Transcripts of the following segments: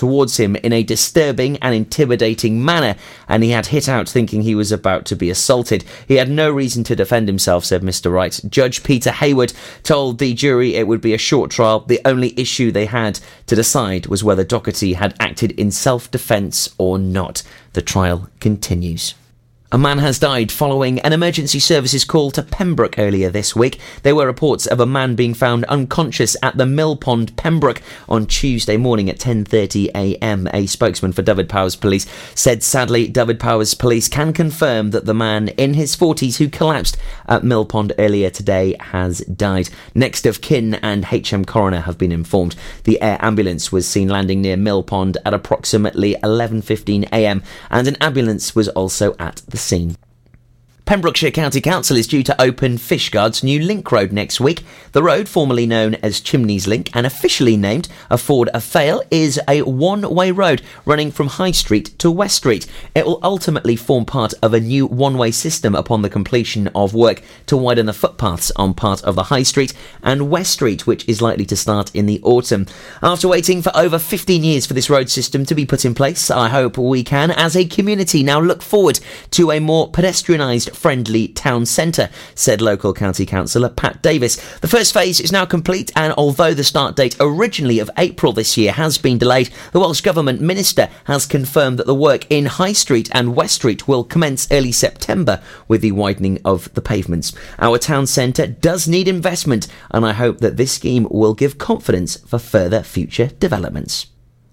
towards him in a disturbing and intimidating manner, and he had hit out thinking he was about to be assaulted. He had no reason to defend himself, said Mr. Wright. Judge Peter Hayward told the jury it would be a short trial. The only issue they had to decide was whether Doherty had acted in self defence or not. The trial continues. A man has died following an emergency services call to Pembroke earlier this week. There were reports of a man being found unconscious at the Mill Pond, Pembroke, on Tuesday morning at 10:30 a.m. A spokesman for Dyfed-Powys Police said, sadly, Dyfed-Powys Police can confirm that the man in his 40s who collapsed at Mill Pond earlier today has died. Next of kin and HM coroner have been informed. The air ambulance was seen landing near Mill Pond at approximately 11:15 a.m. and an ambulance was also at the scene. Pembrokeshire County Council is due to open Fishguard's new link road next week. The road, formerly known as Chimneys Link and officially named Afford a Fail, is a one way road running from High Street to West Street. It will ultimately form part of a new one way system upon the completion of work to widen the footpaths on part of the High Street and West Street, which is likely to start in the autumn. After waiting for over 15 years for this road system to be put in place, I hope we can, as a community, now look forward to a more pedestrianised friendly town centre, said local county councillor Pat Davis. The first phase is now complete, and although the start date originally of April this year has been delayed, the Welsh Government Minister has confirmed that the work in High Street and West Street will commence early September with the widening of the pavements. Our town centre does need investment, and I hope that this scheme will give confidence for further future developments.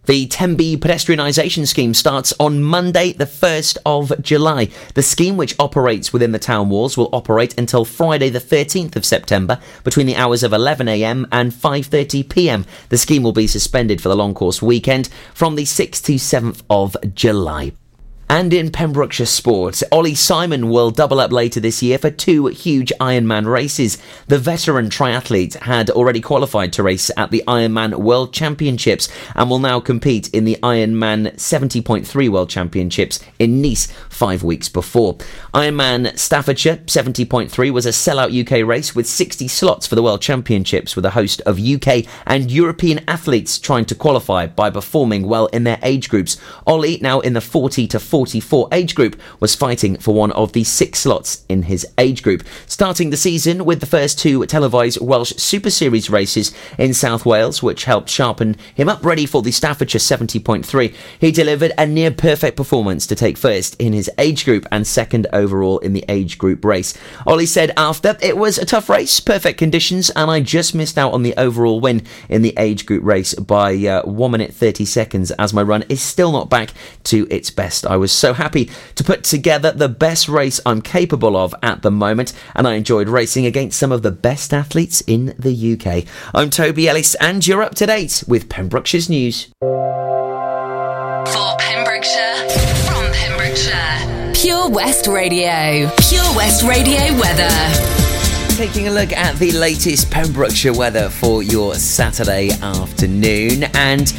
The Tenby pedestrianisation scheme starts on Monday, the 1st of July. The scheme, which operates within the town walls, will operate until Friday, the 13th of September, between the hours of 11am and 5.30pm. The scheme will be suspended for the long course weekend from the 6th to 7th of July. And in Pembrokeshire sports, Ollie Simon will double up later this year for two huge Ironman races. The veteran triathlete had already qualified to race at the Ironman World Championships and will now compete in the Ironman 70.3 World Championships in Nice five weeks before. Ironman Staffordshire 70.3 was a sellout UK race with 60 slots for the World Championships with a host of UK and European athletes trying to qualify by performing well in their age groups. Ollie, now in the 40 to 40 44 age group, was fighting for one of the six slots in his age group. Starting the season with the first two televised Welsh Super Series races in South Wales, which helped sharpen him up ready for the Staffordshire 70.3, he delivered a near perfect performance to take first in his age group and second overall in the age group race. Ollie said after, it was a tough race, perfect conditions, and I just missed out on the overall win in the age group race by uh, 1 minute 30 seconds as my run is still not back to its best. I was so happy to put together the best race I'm capable of at the moment, and I enjoyed racing against some of the best athletes in the UK. I'm Toby Ellis, and you're up to date with Pembrokeshire's news. For Pembrokeshire, from Pembrokeshire, Pure West Radio. Pure West Radio weather taking a look at the latest Pembrokeshire weather for your Saturday afternoon. And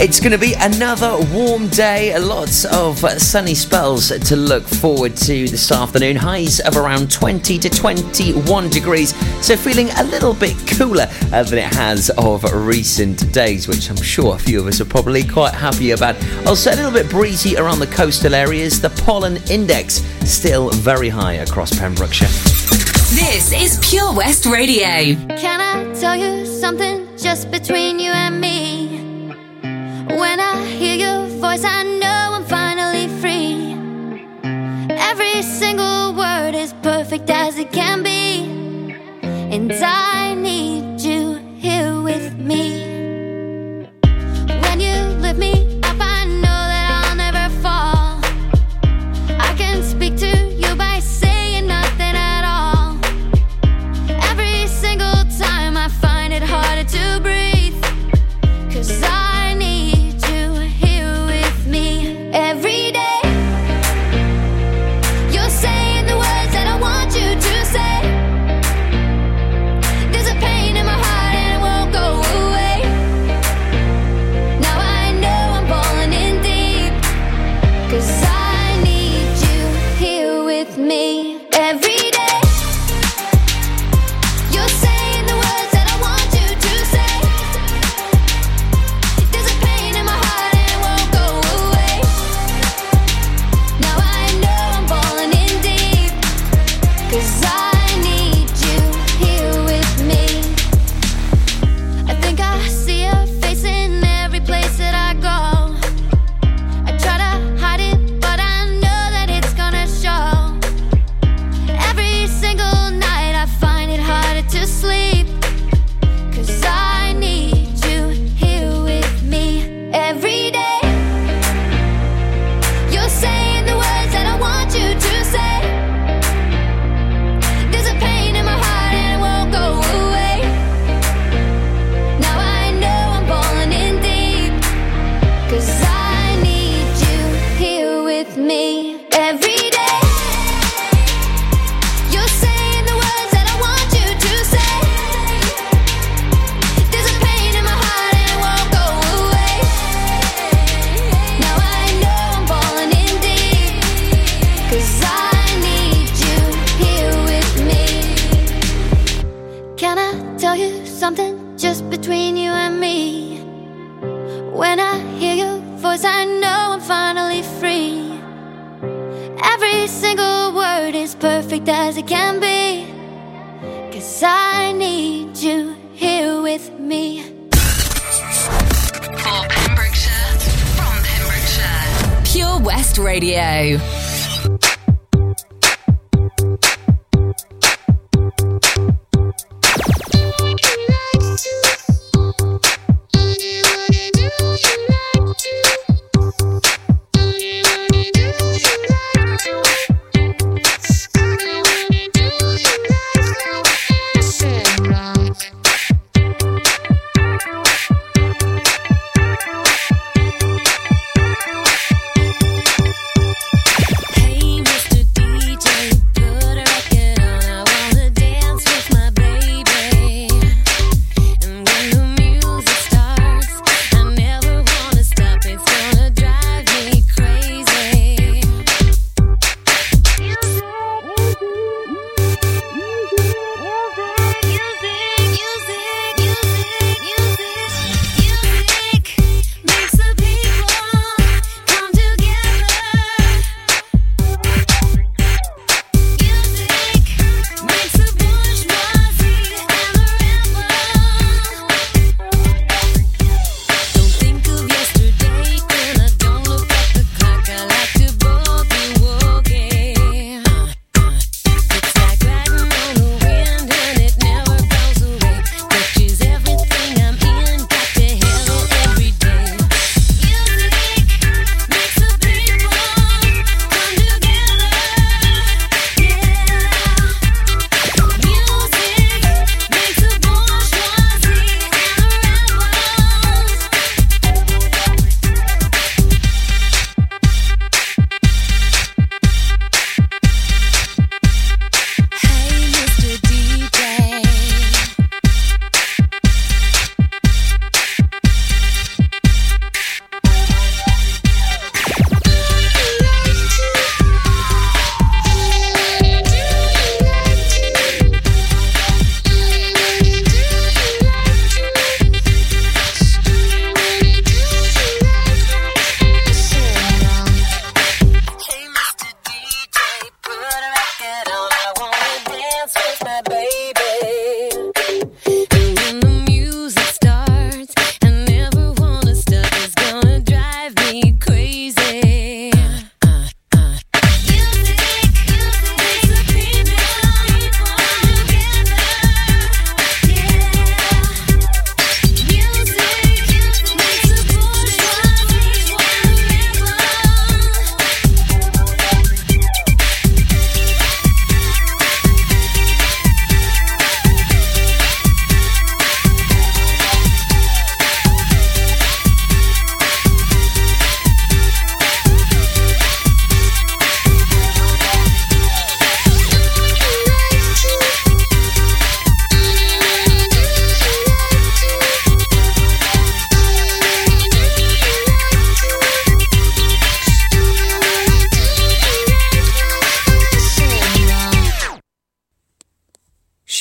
it's going to be another warm day, lots of sunny spells to look forward to this afternoon. Highs of around 20 to 21 degrees, so feeling a little bit cooler uh, than it has of recent days, which I'm sure a few of us are probably quite happy about. Also, a little bit breezy around the coastal areas. The pollen index still very high across Pembrokeshire. This is Pure West Radio. Can I tell you something just between you and me? When I hear your voice, I know I'm finally free. Every single word is perfect as it can be. And I need you here with me.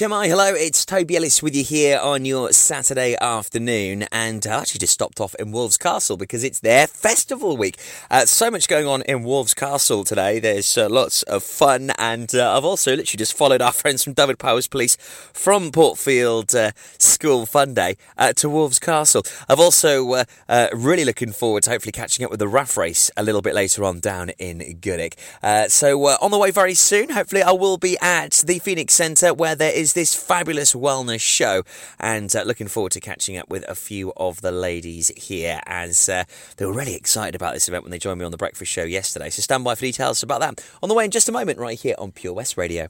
Shemai, hello, it's Toby Ellis with you here on your Saturday afternoon, and I actually just stopped off in Wolfscastle because it's their festival week. Uh, so much going on in Wolfscastle today. There's uh, lots of fun, and uh, I've also literally just followed our friends from Dyfed-Powys Police from Portfield uh, School Fun Day uh, to Wolfscastle. I've also uh, uh, really looking forward to hopefully catching up with the RAF race a little bit later on down in Goodwick. Uh, so uh, on the way very soon, hopefully I will be at the Phoenix Centre where there is this fabulous wellness show, and uh, looking forward to catching up with a few of the ladies here as uh, they were really excited about this event when they joined me on the breakfast show yesterday. So stand by for details about that on the way in just a moment, right here on Pure West Radio.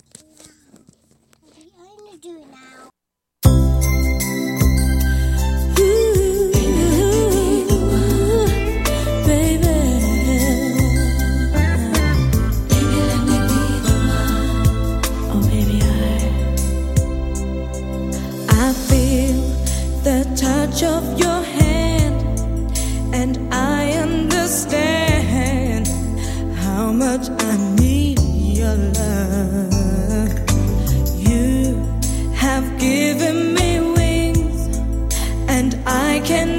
touch of your hand, and I understand how much I need your love. You have given me wings, and I can.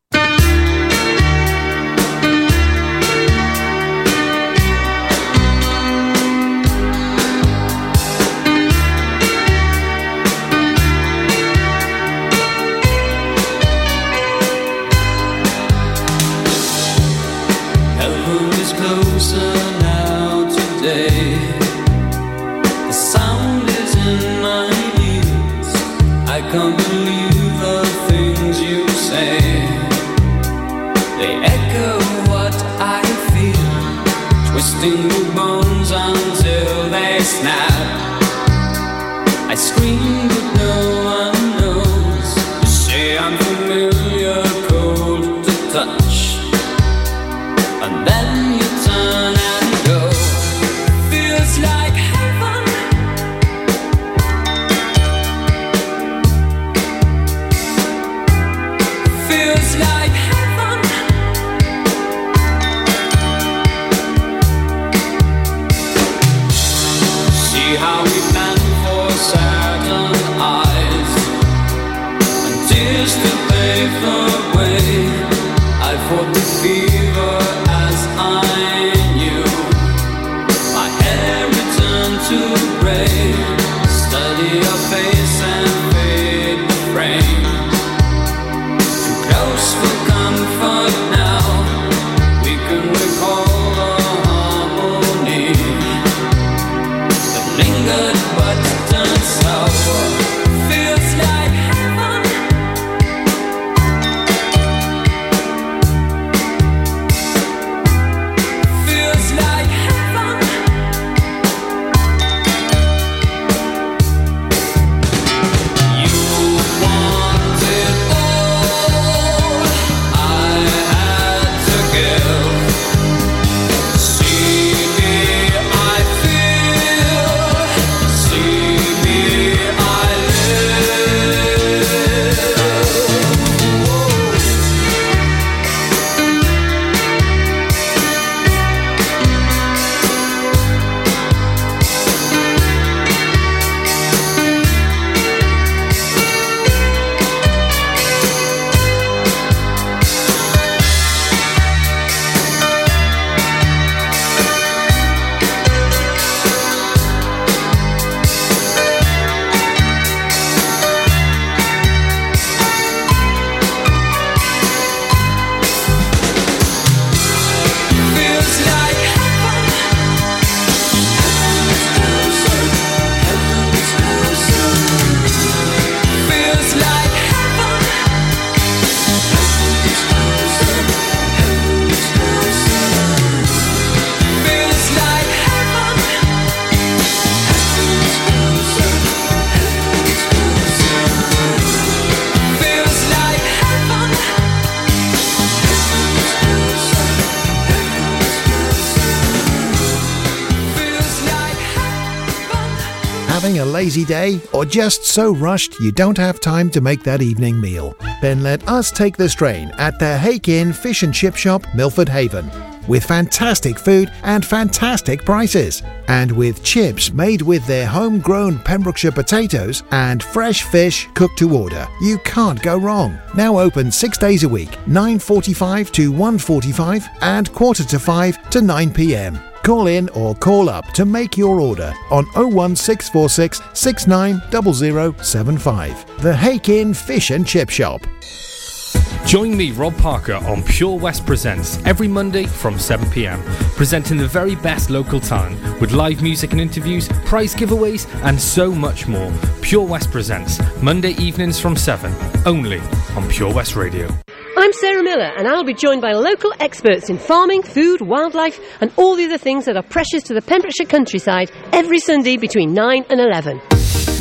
Day or just so rushed you don't have time to make that evening meal? Then let us take the strain at the Hake Inn Fish and Chip Shop, Milford Haven. With fantastic food and fantastic prices. And with chips made with their homegrown Pembrokeshire potatoes and fresh fish cooked to order. You can't go wrong. Now open six days a week, 9.45 to 1.45 and quarter to 5 to 9 pm. Call in or call up to make your order on 01646 690075. The Hake Fish and Chip Shop. Join me, Rob Parker, on Pure West Presents every Monday from 7pm, presenting the very best local talent with live music and interviews, prize giveaways, and so much more. Pure West Presents, Monday evenings from 7, only on Pure West Radio. I'm Sarah Miller, and I'll be joined by local experts in farming, food, wildlife, and all the other things that are precious to the Pembrokeshire countryside every Sunday between 9 and 11.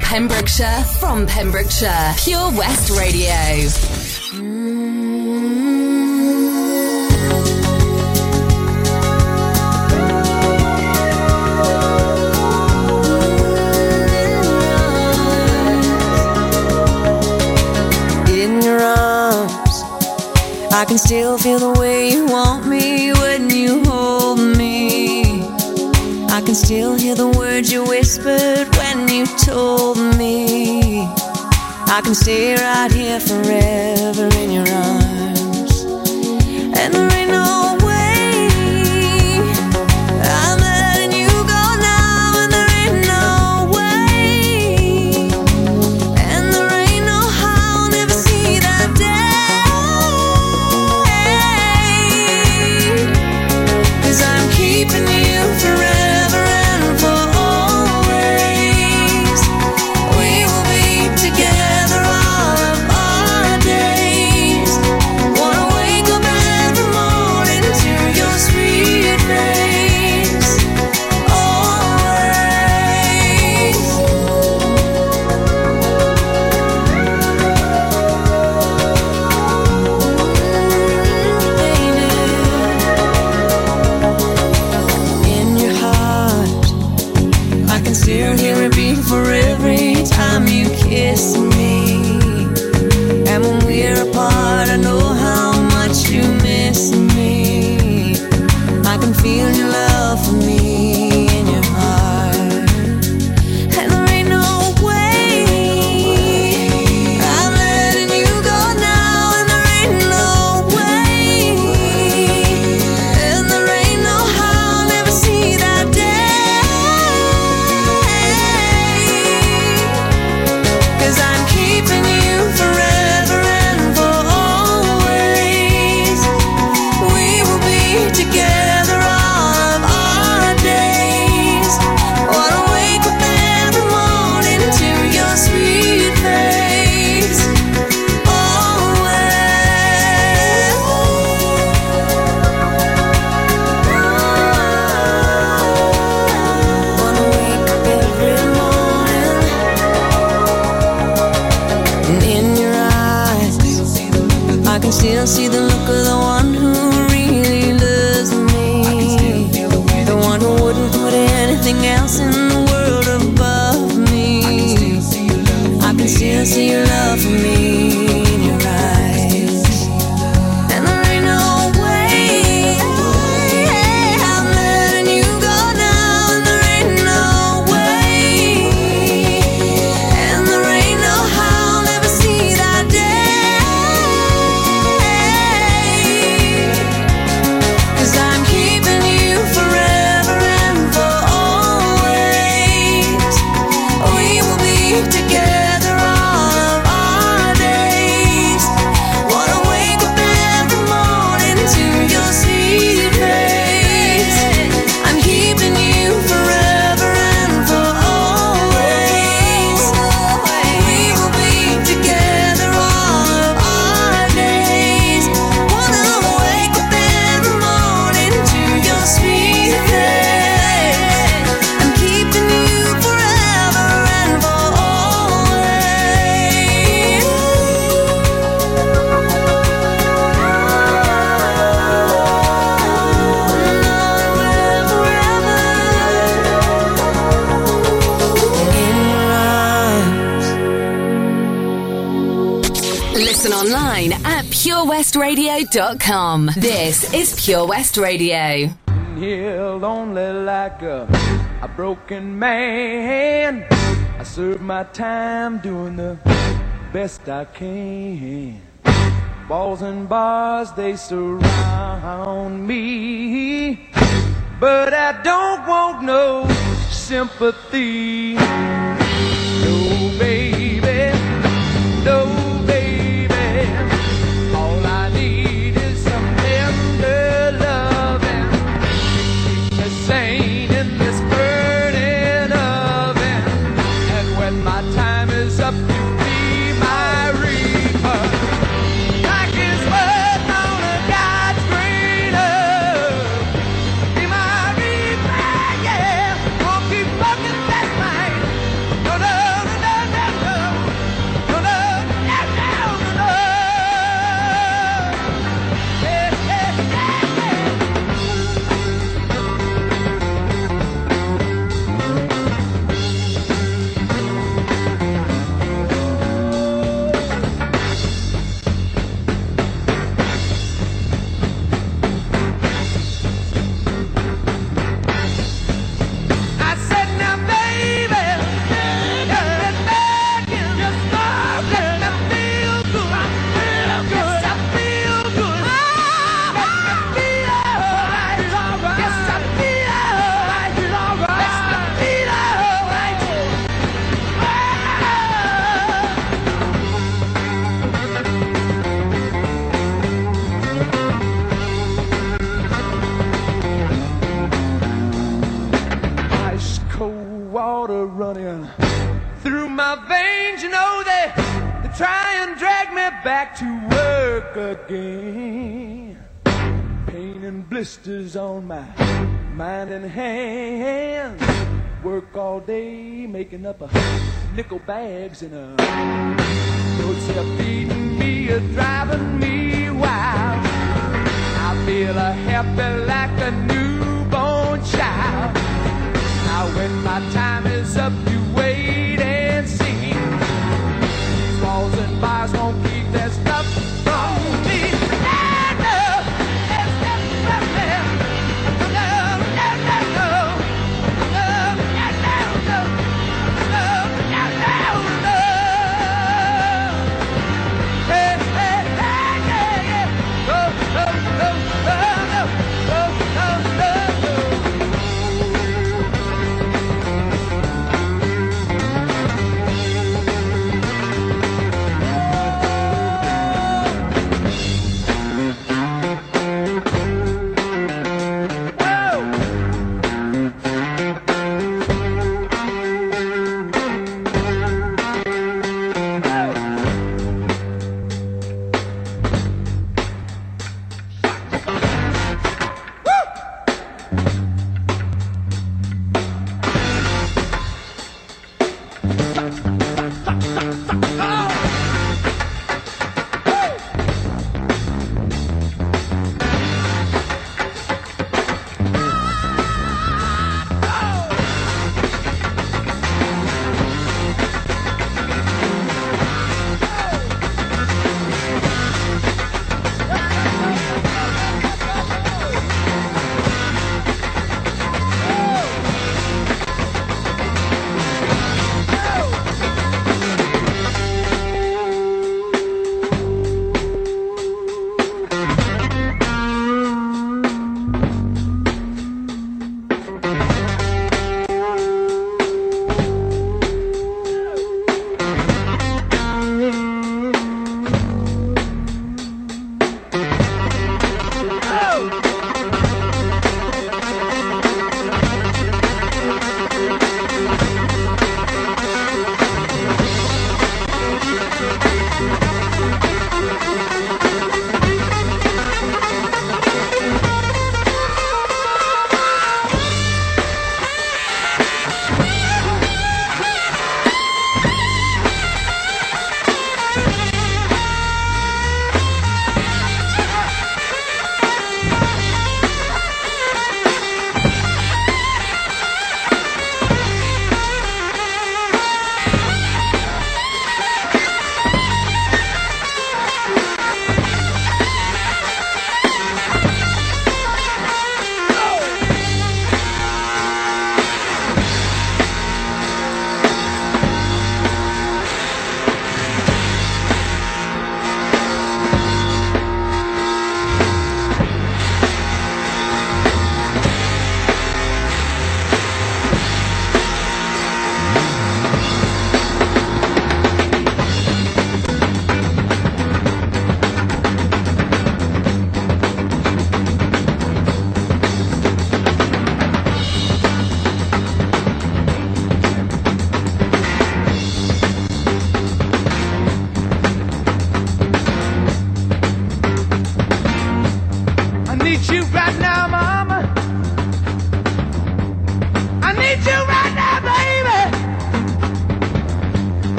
Pembrokeshire, from Pembrokeshire, Pure West Radio. in your arms. I can still feel the way you want me when you hold me. I can still hear the words you whispered you told me. I can stay right here forever Facebook.com. This is Pure West Radio. I'm here lonely like a, a broken man. I serve my time doing the best I can. Balls and bars, they surround me. But I don't want no sympathy. back again. Pain and blisters on my mind and hands. Work all day making up a nickel bags and a notes are beating me or driving me wild. I feel a happy like a newborn child. Now when my time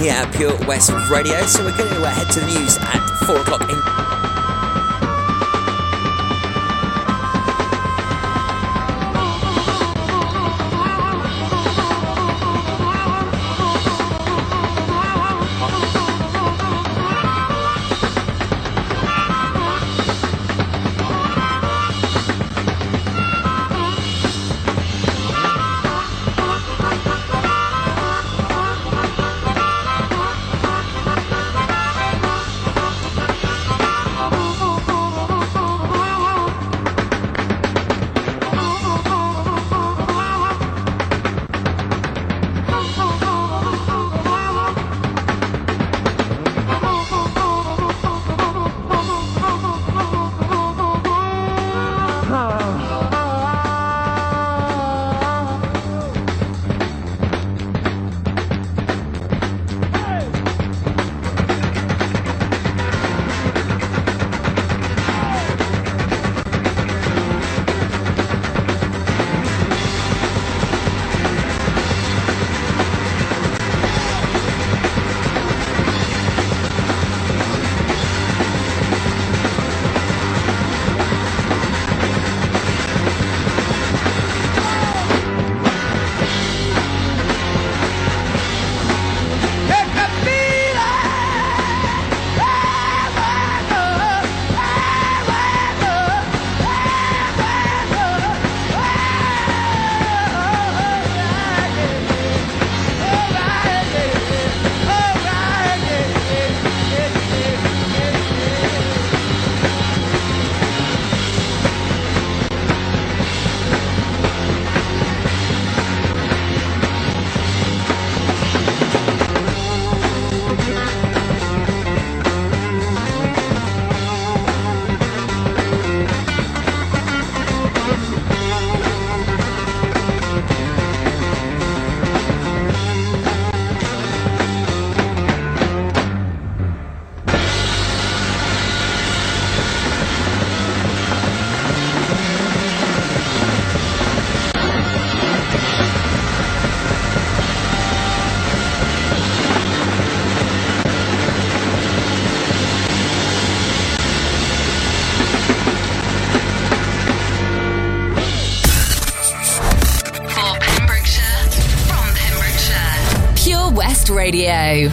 here at Pure West Radio. So we're going to head to the news at 4 o'clock in Radio.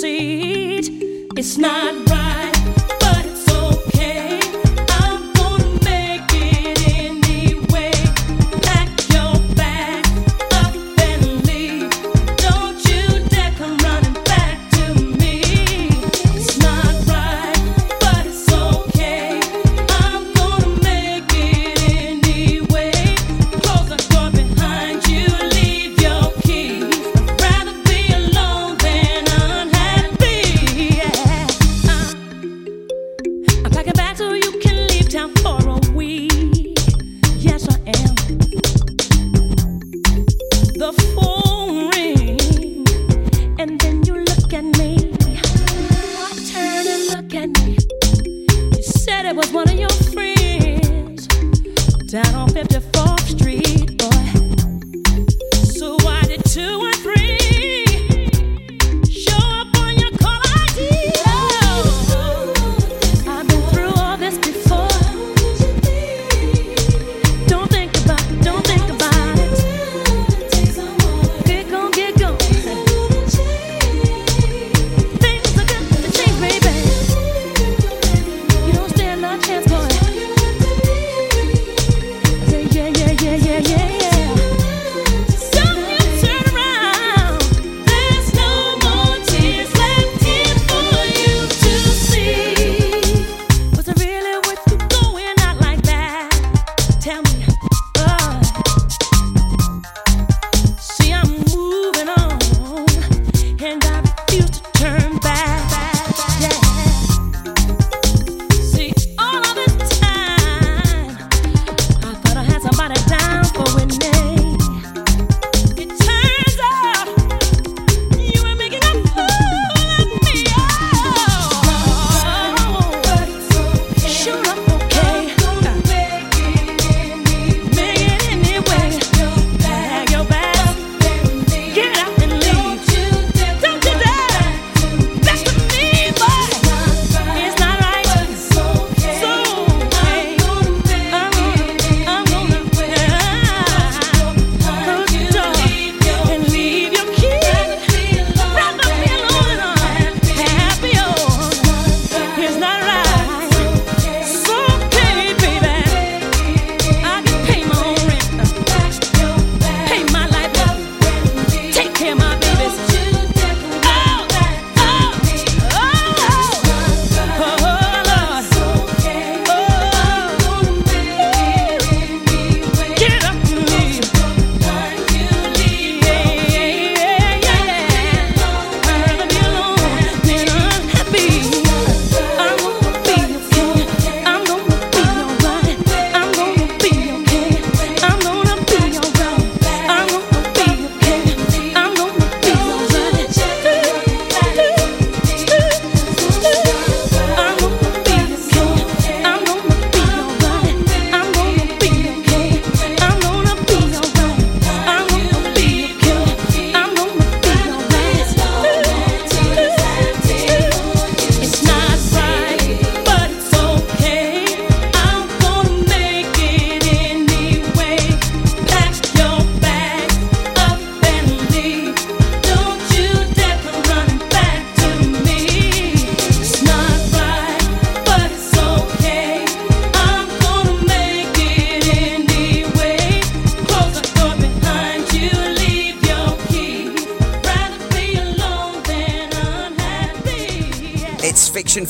seat. It's not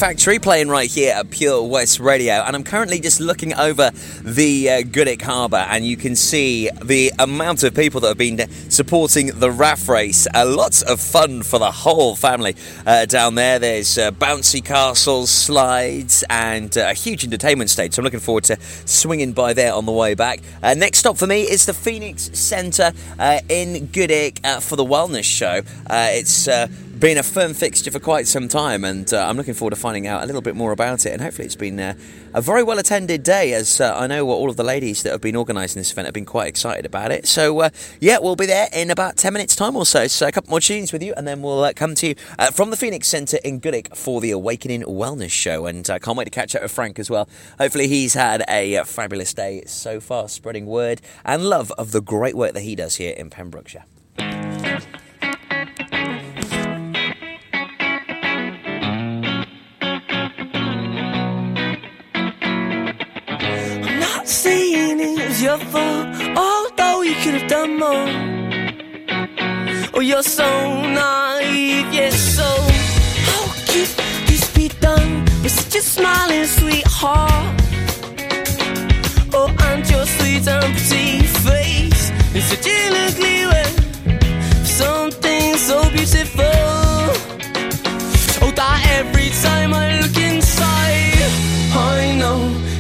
Factory playing right here at Pure West Radio, and I'm currently just looking over the uh, Goodwick Harbour, and you can see the amount of people that have been supporting the RAF race. Uh, lots of fun for the whole family uh, down there. There's uh, bouncy castles, slides, and uh, a huge entertainment stage. So I'm looking forward to swinging by there on the way back. Uh, next stop for me is the Phoenix Centre uh, in Goodwick uh, for the Wellness Show. It's been a firm fixture for quite some time, and uh, I'm looking forward to finding out a little bit more about it. And hopefully, it's been uh, a very well attended day, as uh, I know all of the ladies that have been organising this event have been quite excited about it. So, uh, yeah, we'll be there in about 10 minutes' time or so. So, a couple more tunes with you, and then we'll uh, come to you uh, from the Phoenix Centre in Goodwick for the Awakening Wellness Show. And I can't wait to catch up with Frank as well. Hopefully, he's had a fabulous day so far, spreading word and love of the great work that he does here in Pembrokeshire. Your fault, although you could have done more. Oh, you're so naive, yes, so how could this be done with such a smiling sweetheart? Oh, and your sweet and pretty face is such an ugly way. Something so beautiful. Oh, that every time I look inside, I know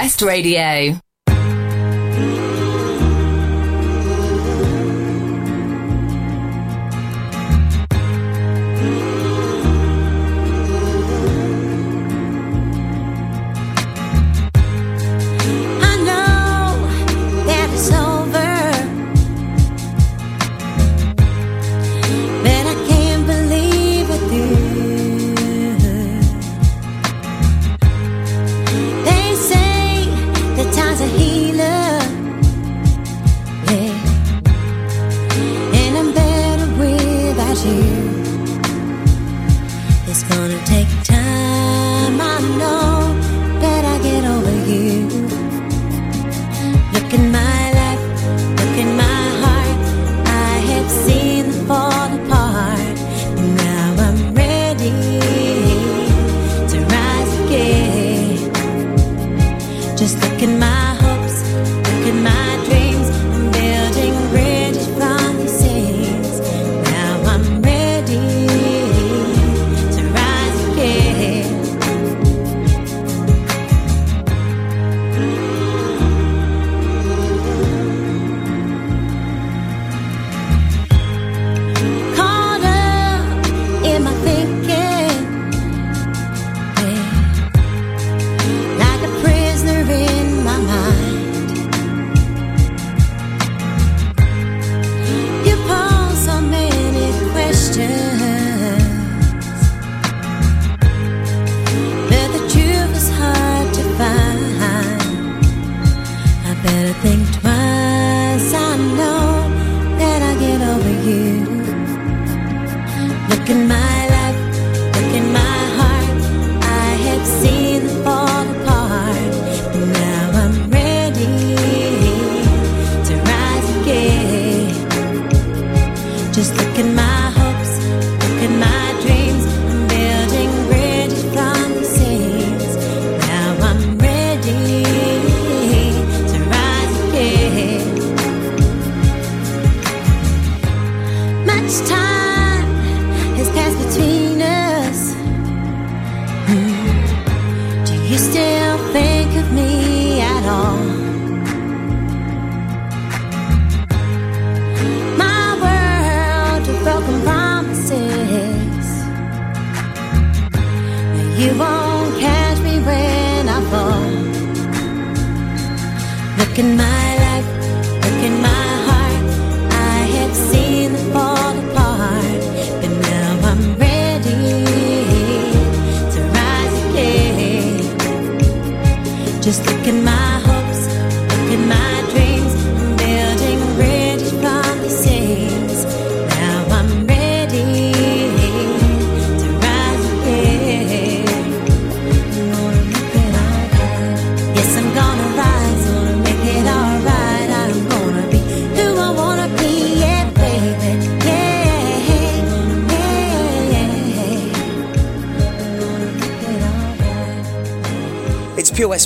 West Radio.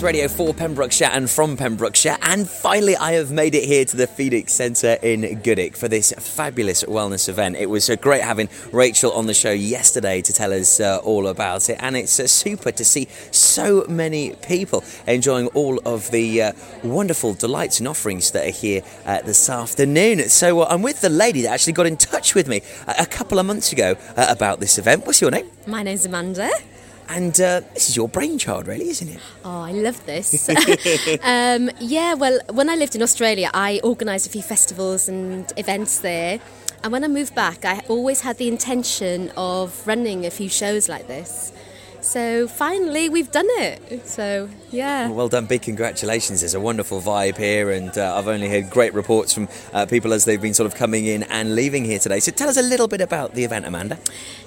Radio for Pembrokeshire and from Pembrokeshire, and finally I have made it here to the Phoenix Centre in Goodwick for this fabulous wellness event. It was uh, great having Rachel on the show yesterday to tell us uh, all about it, and it's uh, super to see so many people enjoying all of the uh, wonderful delights and offerings that are here uh, this afternoon. So I'm with the lady that actually got in touch with me a, a couple of months ago about this event. What's your name? My name's Amanda. And uh, this is your brainchild, really, isn't it? Oh, I love this. um, yeah, well, when I lived in Australia, I organised a few festivals and events there. And when I moved back, I always had the intention of running a few shows like this. So finally, we've done it. So, yeah. Well done, big congratulations. There's a wonderful vibe here, and uh, I've only heard great reports from uh, people as they've been sort of coming in and leaving here today. So tell us a little bit about the event, Amanda.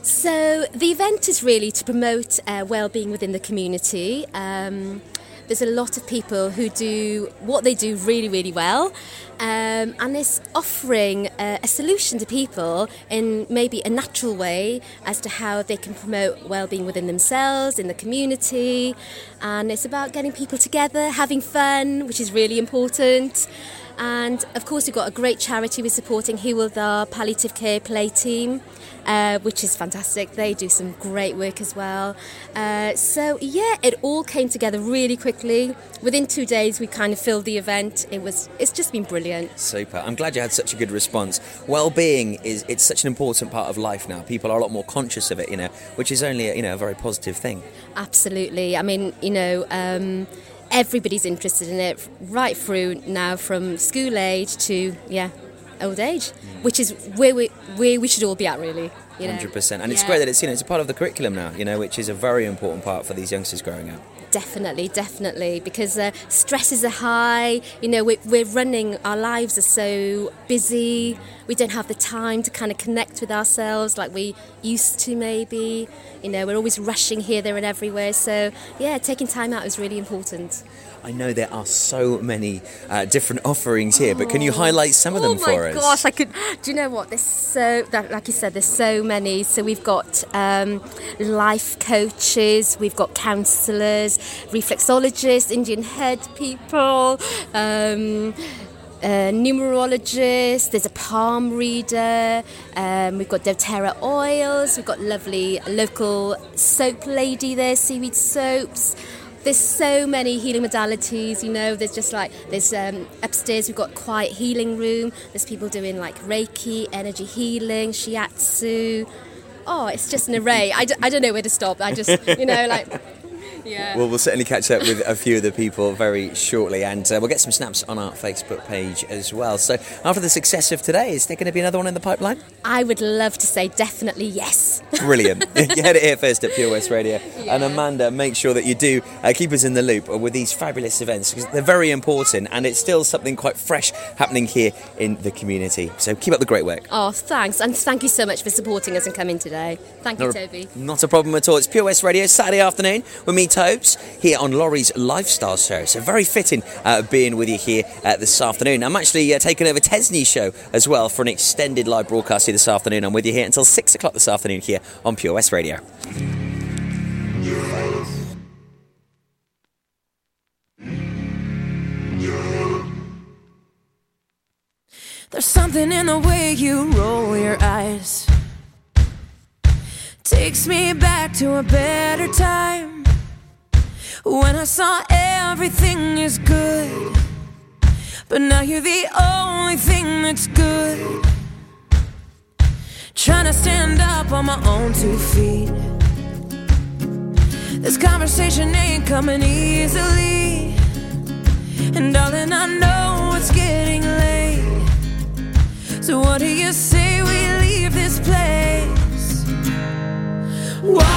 So the event is really to promote uh, well-being within the community. Um, there's a lot of people who do what they do really, really well, um, and it's offering uh, a solution to people in maybe a natural way as to how they can promote well-being within themselves, in the community, and it's about getting people together, having fun, which is really important. And of course, we've got a great charity we're supporting here with our palliative care play team, uh, which is fantastic. They do some great work as well. Uh, so yeah, it all came together really quickly. Within two days, we kind of filled the event. It was it's just been brilliant. Super. I'm glad you had such a good response. Well-being is it's such an important part of life now. People are a lot more conscious of it, you know, which is only a, you know a very positive thing. Absolutely. I mean, you know. Um, Everybody's interested in it right through now from school age to yeah old age, which is where we where we should all be at really. You know? Hundred percent, and it's great that it's you know it's a part of the curriculum now, you know, which is a very important part for these youngsters growing up. Definitely, definitely, because uh, stresses are high. You know, we're, we're running, our lives are so busy. We don't have the time to kind of connect with ourselves like we used to, maybe. You know, we're always rushing here, there, and everywhere. So, yeah, taking time out is really important. I know there are so many uh, different offerings here, but can you highlight some of them oh for my us? gosh, I could. Do you know what? There's so that, like you said, there's so many. So we've got um, life coaches, we've got counsellors, reflexologists, Indian head people. Um, uh, numerologist, there's a palm reader, um, we've got doTERRA oils, we've got lovely local soap lady there, seaweed soaps. There's so many healing modalities, you know. There's just like there's um, upstairs we've got quiet healing room. There's people doing like Reiki, energy healing, shiatsu. Oh, it's just an array. I, d- I don't know where to stop. I just you know like yeah. Well, we'll certainly catch up with a few of the people very shortly, and uh, we'll get some snaps on our Facebook page as well. So, after the success of today, is there going to be another one in the pipeline? I would love to say definitely yes. Brilliant. you heard it here first at Pure West Radio. And Amanda, make sure that you do uh, keep us in the loop with these fabulous events because they're very important and it's still something quite fresh happening here in the community. So, keep up the great work. Oh, thanks, and thank you so much for supporting us and coming today. Thank you, Not a- Toby. Not a problem at all. It's Pure West Radio, Saturday afternoon with me, Tobes, here on Laurie's Lifestyle Show. So very fitting uh, being with you here uh, this afternoon. I'm actually uh, taking over Tesney's show as well for an extended live broadcast here this afternoon. I'm with you here until 6 o'clock this afternoon here on Pure West Radio. There's something in the way you roll your eyes. Takes me back to a better time. When I saw everything is good. But now you're the only thing that's good. Trying to stand up on my own two feet. This conversation ain't coming easily. And darling, I know it's getting late. So what do you say we leave this place? Walk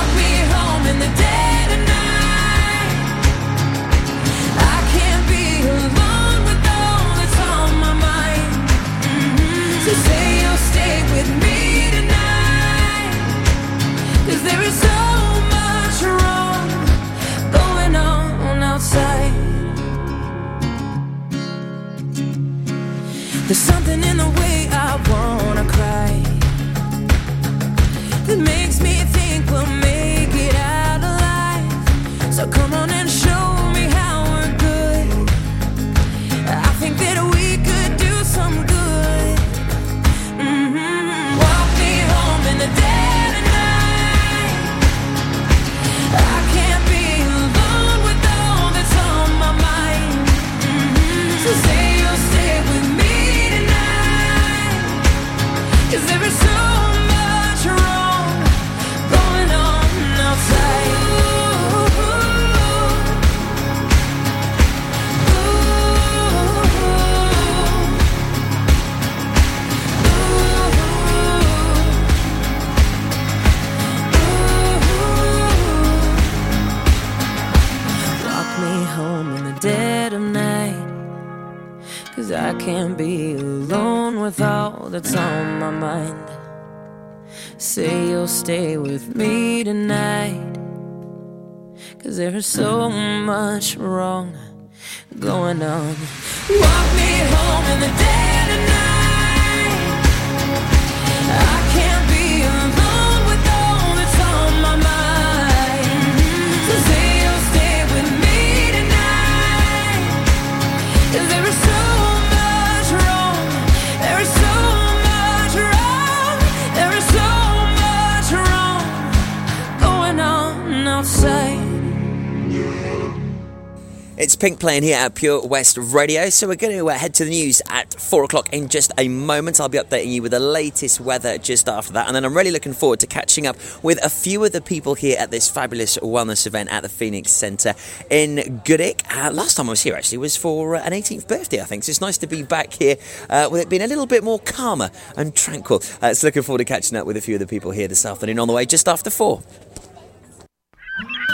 It's Pink playing here at Pure West Radio. So we're going to uh, head to the news at four o'clock in just a moment. I'll be updating you with the latest weather just after that, and then I'm really looking forward to catching up with a few of the people here at this fabulous wellness event at the Phoenix Centre in Goodwick. Uh, last time I was here actually was for uh, an 18th birthday, I think. So it's nice to be back here uh, with it being a little bit more calmer and tranquil. Uh, so looking forward to catching up with a few of the people here this afternoon on the way just after four.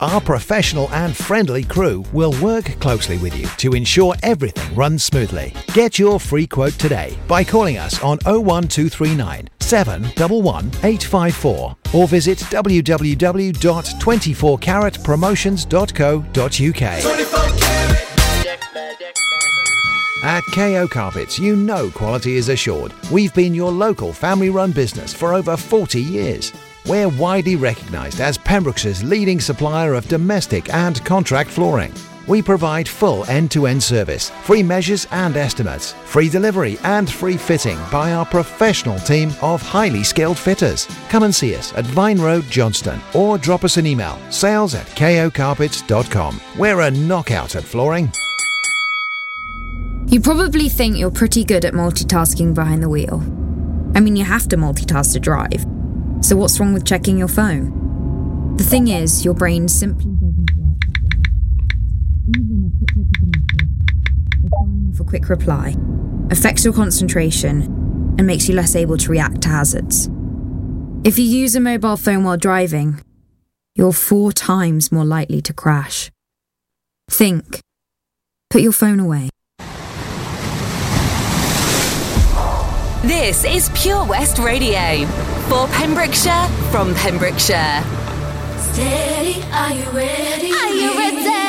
Our professional and friendly crew will work closely with you to ensure everything runs smoothly. Get your free quote today by calling us on 01239 711 854 or visit www.24caratpromotions.co.uk. At KO Carpets, you know quality is assured. We've been your local family run business for over 40 years. We're widely recognised as Pembroke's leading supplier of domestic and contract flooring. We provide full end to end service, free measures and estimates, free delivery and free fitting by our professional team of highly skilled fitters. Come and see us at Vine Road, Johnston, or drop us an email sales at kocarpets.com. We're a knockout at flooring. You probably think you're pretty good at multitasking behind the wheel. I mean, you have to multitask to drive. So, what's wrong with checking your phone? The thing is, your brain simply doesn't work. Even a quick look at message, quick reply, affects your concentration and makes you less able to react to hazards. If you use a mobile phone while driving, you're four times more likely to crash. Think. Put your phone away. This is Pure West Radio for Pembrokeshire from Pembrokeshire. Steady, are you ready? Are you ready?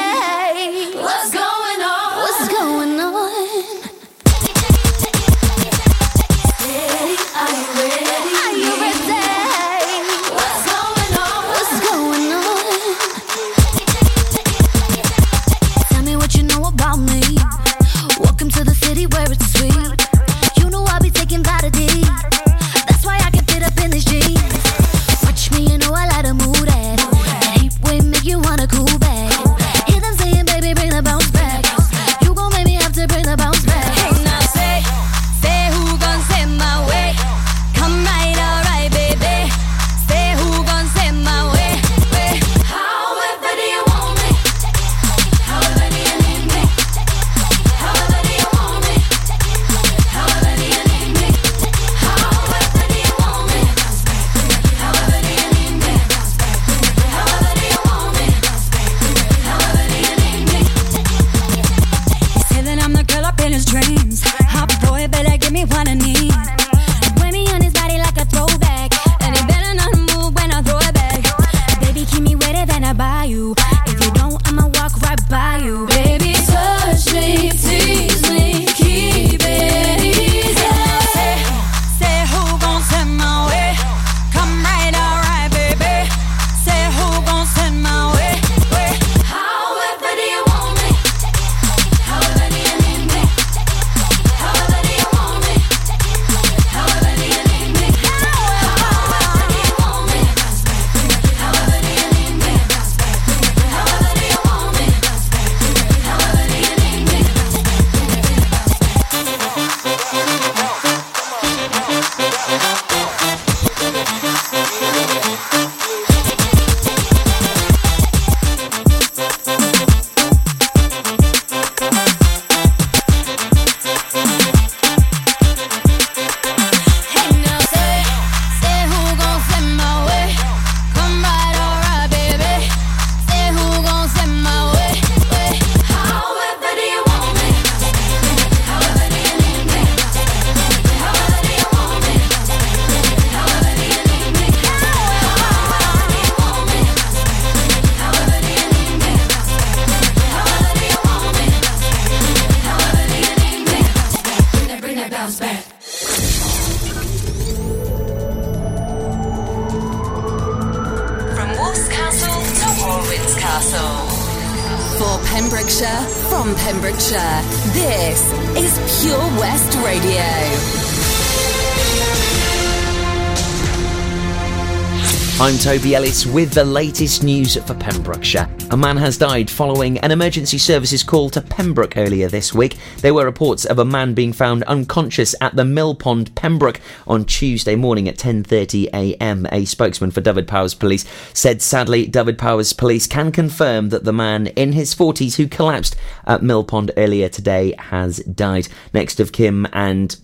I'm Toby Ellis with the latest news for Pembrokeshire. A man has died following an emergency services call to Pembroke earlier this week. There were reports of a man being found unconscious at the Mill Pond, Pembroke, on Tuesday morning at 10:30 a.m. A spokesman for Dyfed-Powys Police said, sadly, Dyfed-Powys Police can confirm that the man in his 40s who collapsed at Mill Pond earlier today has died. Next of kin and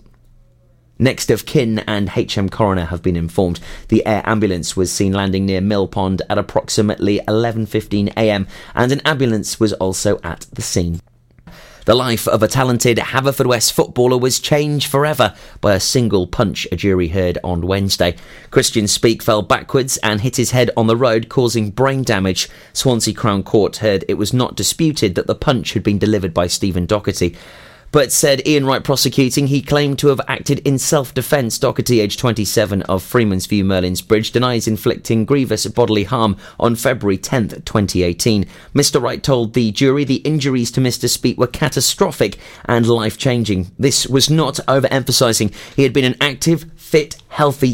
Next of kin and HM coroner have been informed. The air ambulance was seen landing near Mill Pond at approximately 11:15 a.m. and an ambulance was also at the scene. The life of a talented Haverfordwest footballer was changed forever by a single punch a jury heard on Wednesday. Christian Speak fell backwards and hit his head on the road, causing brain damage. Swansea Crown Court heard it was not disputed that the punch had been delivered by Stephen Doherty. But said Ian Wright prosecuting, he claimed to have acted in self defence. Doherty, aged 27, of Freeman's View, Merlin's Bridge, denies inflicting grievous bodily harm on February 10th, 2018. Mr. Wright told the jury the injuries to Mr. Speak were catastrophic and life changing. This was not overemphasising. He had been an active, fit, healthy